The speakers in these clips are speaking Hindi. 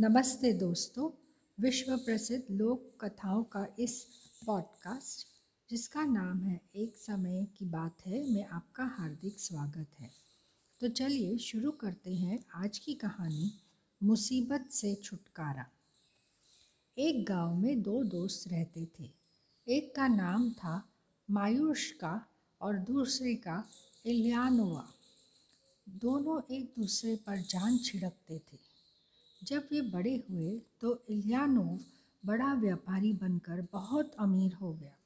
नमस्ते दोस्तों, विश्व प्रसिद्ध लोक कथाओं का इस पॉडकास्ट जिसका नाम है एक समय की बात है, मैं आपका हार्दिक स्वागत है। तो चलिए शुरू करते हैं आज की कहानी, मुसीबत से छुटकारा। एक गाँव में दो दोस्त रहते थे। एक का नाम था मायूष का और दूसरे का इलियानोवा। दोनों एक दूसरे पर जान छिड़कते थे। जब वे बड़े हुए तो इलियानोव बड़ा व्यापारी बनकर बहुत अमीर हो गया।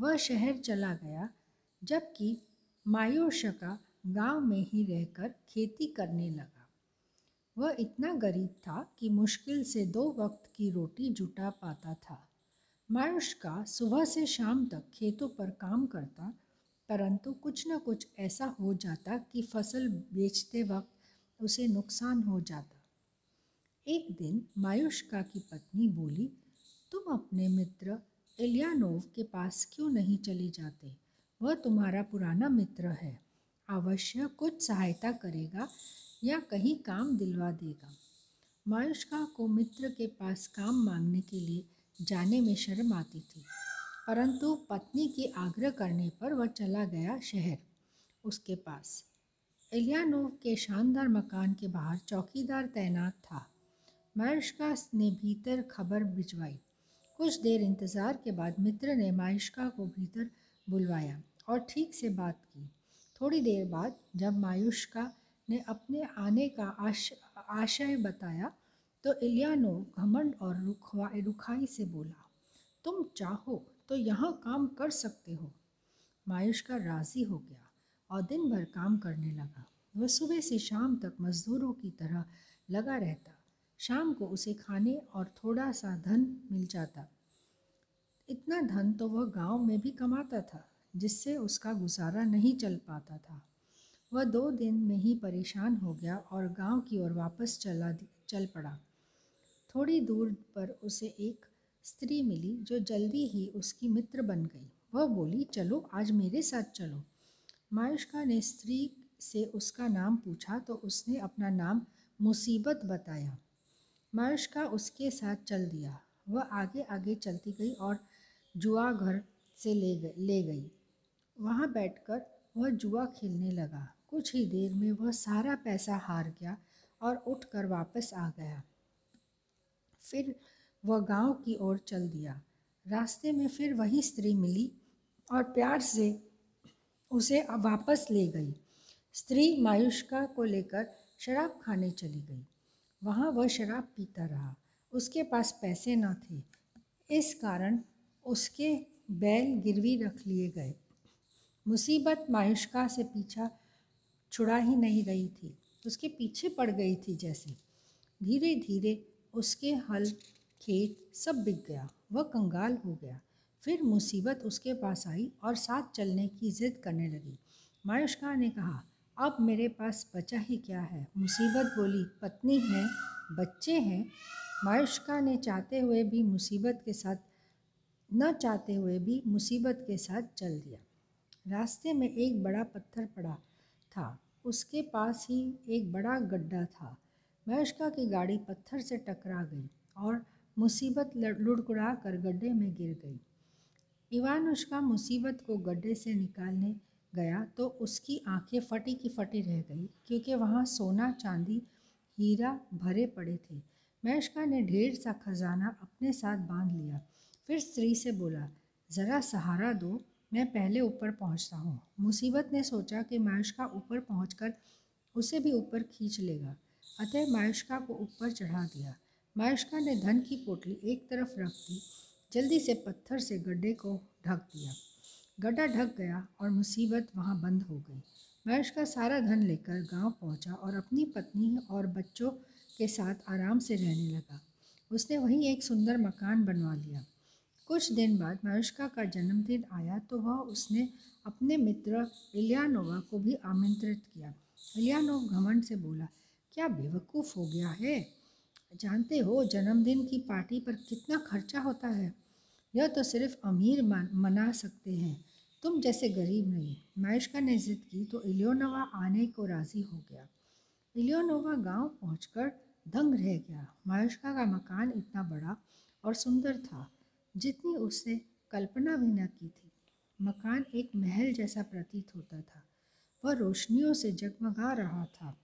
वह शहर चला गया, जबकि मायोशका गाँव में ही रहकर खेती करने लगा। वह इतना गरीब था कि मुश्किल से दो वक्त की रोटी जुटा पाता था। मायुष्का सुबह से शाम तक खेतों पर काम करता, परंतु कुछ न कुछ ऐसा हो जाता कि फ़सल बेचते वक्त उसे नुकसान हो जाता। एक दिन मायुष्का की पत्नी बोली, तुम अपने मित्र इलियानोव के पास क्यों नहीं चले जाते? वह तुम्हारा पुराना मित्र है। अवश्य कुछ सहायता करेगा या कहीं काम दिलवा देगा मायुष्का को मित्र के पास काम मांगने के लिए जाने में शर्म आती थी, परंतु पत्नी के आग्रह करने पर वह चला गया शहर उसके पास। एलियानोव के शानदार मकान के बाहर चौकीदार तैनात था। मायुष्का ने भीतर खबर भिजवाई। कुछ देर इंतज़ार के बाद मित्र ने मायुष्का को भीतर बुलवाया और ठीक से बात की। थोड़ी देर बाद जब मायुष्का ने अपने आने का आश, आशय बताया तो इलियानो घमंड और रुखवा, रुखाई से बोला, तुम चाहो तो यहाँ काम कर सकते हो। मायुष्का राज़ी हो गया और दिन भर काम करने लगा। वह सुबह से शाम तक मज़दूरों की तरह लगा रहता। शाम को उसे खाने और थोड़ा सा धन मिल जाता। इतना धन तो वह गाँव में भी कमाता था, जिससे उसका गुजारा नहीं चल पाता था। वह दो दिन में ही परेशान हो गया और गाँव की ओर वापस चला चल पड़ा। थोड़ी दूर पर उसे एक स्त्री मिली, जो जल्दी ही उसकी मित्र बन गई। वह बोली, चलो, आज मेरे साथ चलो। मायुष्का ने स्त्री से उसका नाम पूछा तो उसने अपना नाम मुसीबत बताया। का उसके साथ चल दिया। वह आगे आगे चलती गई और जुआ घर से ले गई ले गई। वहाँ बैठकर वह जुआ खेलने लगा। कुछ ही देर में वह सारा पैसा हार गया और उठकर वापस आ गया। फिर वह गाँव की ओर चल दिया। रास्ते में फिर वही स्त्री मिली और प्यार से उसे वापस ले गई। स्त्री मायुष्का को लेकर शराब खाने चली गई। वहाँ वह शराब पीता रहा। उसके पास पैसे न थे। इस कारण उसके बैल गिरवी रख लिए गए। मुसीबत मायुष्का से पीछा छुड़ा ही नहीं रही थी। उसके पीछे पड़ गई थी जैसे। धीरे धीरे उसके हल, खेत सब बिक गया। वह कंगाल हो गया। फिर मुसीबत उसके पास आई और साथ चलने की ज़िद करने लगी। मायुष्का ने कहा अब मेरे पास बचा ही क्या है? मुसीबत बोली, पत्नी है, बच्चे हैं। मायुष्का ने चाहते हुए भी मुसीबत के साथ, न चाहते हुए भी मुसीबत के साथ चल दिया। रास्ते में एक बड़ा पत्थर पड़ा था। उसके पास ही एक बड़ा गड्ढा था। मायुष्का की गाड़ी पत्थर से टकरा गई और मुसीबत लुड़कुड़ा कर गड्ढे में गिर गई। इवानुष्का मुसीबत को गड्ढे से निकालने गया तो उसकी आँखें फटी की फटी रह गई, क्योंकि वहाँ सोना चांदी हीरा भरे पड़े थे। मैशका ने ढेर सा खजाना अपने साथ बाँध लिया। फिर स्त्री से बोला, ज़रा सहारा दो, मैं पहले ऊपर पहुँचता हूँ। मुसीबत ने सोचा कि मायुष्का ऊपर पहुँच उसे भी ऊपर खींच लेगा। अतः मायुष्का को ऊपर चढ़ा दिया। मायुष्का ने धन की पोटली एक तरफ़ रख दी, जल्दी से पत्थर से गड्ढे को ढक दिया। गड्ढा ढक गया और मुसीबत वहाँ बंद हो गई। महेश का सारा धन लेकर गाँव पहुँचा और अपनी पत्नी और बच्चों के साथ आराम से रहने लगा। उसने वहीं एक सुंदर मकान बनवा लिया। कुछ दिन बाद मयुष्का का जन्मदिन आया तो वह उसने अपने मित्र इलियानोवा को भी आमंत्रित किया। इलियानोव घमंड से बोला, क्या बेवकूफ़ हो गया है? जानते हो, जन्मदिन की पार्टी पर कितना खर्चा होता है। यह तो सिर्फ़ अमीर मना सकते हैं। तुम जैसे गरीब नहीं। मायुष्का ने जिद की तो इलियोनोवा आने को राज़ी हो गया। इलियोनोवा गाँव पहुंचकर दंग रह गया। मायुष्का का मकान इतना बड़ा और सुंदर था, जितनी उसने कल्पना भी न की थी। मकान एक महल जैसा प्रतीत होता था। वह रोशनियों से जगमगा रहा था।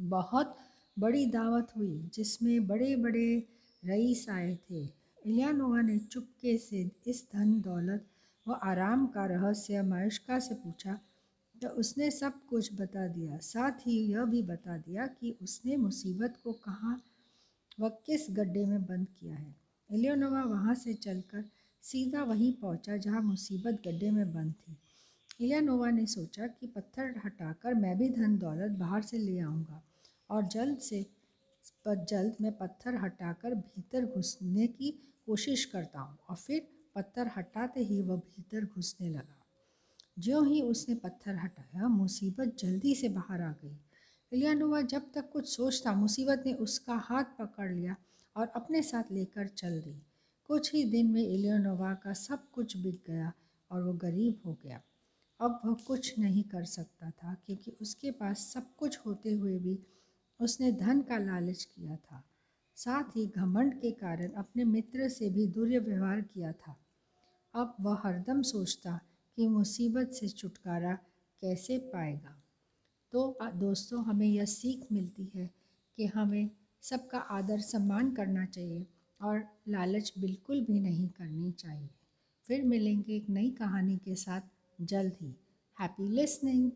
बहुत बड़ी दावत हुई, जिसमें बड़े बड़े रईस आए थे। इलियानोवा ने चुपके से इस धन, दौलत व आराम का रहस्य मायुष्का से पूछा तो उसने सब कुछ बता दिया। साथ ही यह भी बता दिया कि उसने मुसीबत को कहाँ व किस गड्ढे में बंद किया है। एलियोनोवा वहाँ से चलकर सीधा वहीं पहुँचा जहाँ मुसीबत गड्ढे में बंद थी। इलियानोवा ने सोचा कि पत्थर हटाकर मैं भी धन, दौलत बाहर से ले आऊँगा और जल्द से जल्द मैं पत्थर हटाकर भीतर घुसने की कोशिश करता हूँ और फिर पत्थर हटाते ही वह भीतर घुसने लगा। ज्यों ही उसने पत्थर हटाया, मुसीबत जल्दी से बाहर आ गई। इलियानोवा जब तक कुछ सोचता, मुसीबत ने उसका हाथ पकड़ लिया और अपने साथ लेकर चल दी। कुछ ही दिन में इलियानोवा का सब कुछ बिक गया और वो गरीब हो गया। अब वह कुछ नहीं कर सकता था, क्योंकि उसके पास सब कुछ होते हुए भी उसने धन का लालच किया था। साथ ही घमंड के कारण अपने मित्र से भी दुर्व्यवहार किया था। अब वह हरदम सोचता कि मुसीबत से छुटकारा कैसे पाएगा। तो दोस्तों, हमें यह सीख मिलती है कि हमें सबका आदर सम्मान करना चाहिए और लालच बिल्कुल भी नहीं करनी चाहिए। फिर मिलेंगे एक नई कहानी के साथ। जल्द ही। Happy listening.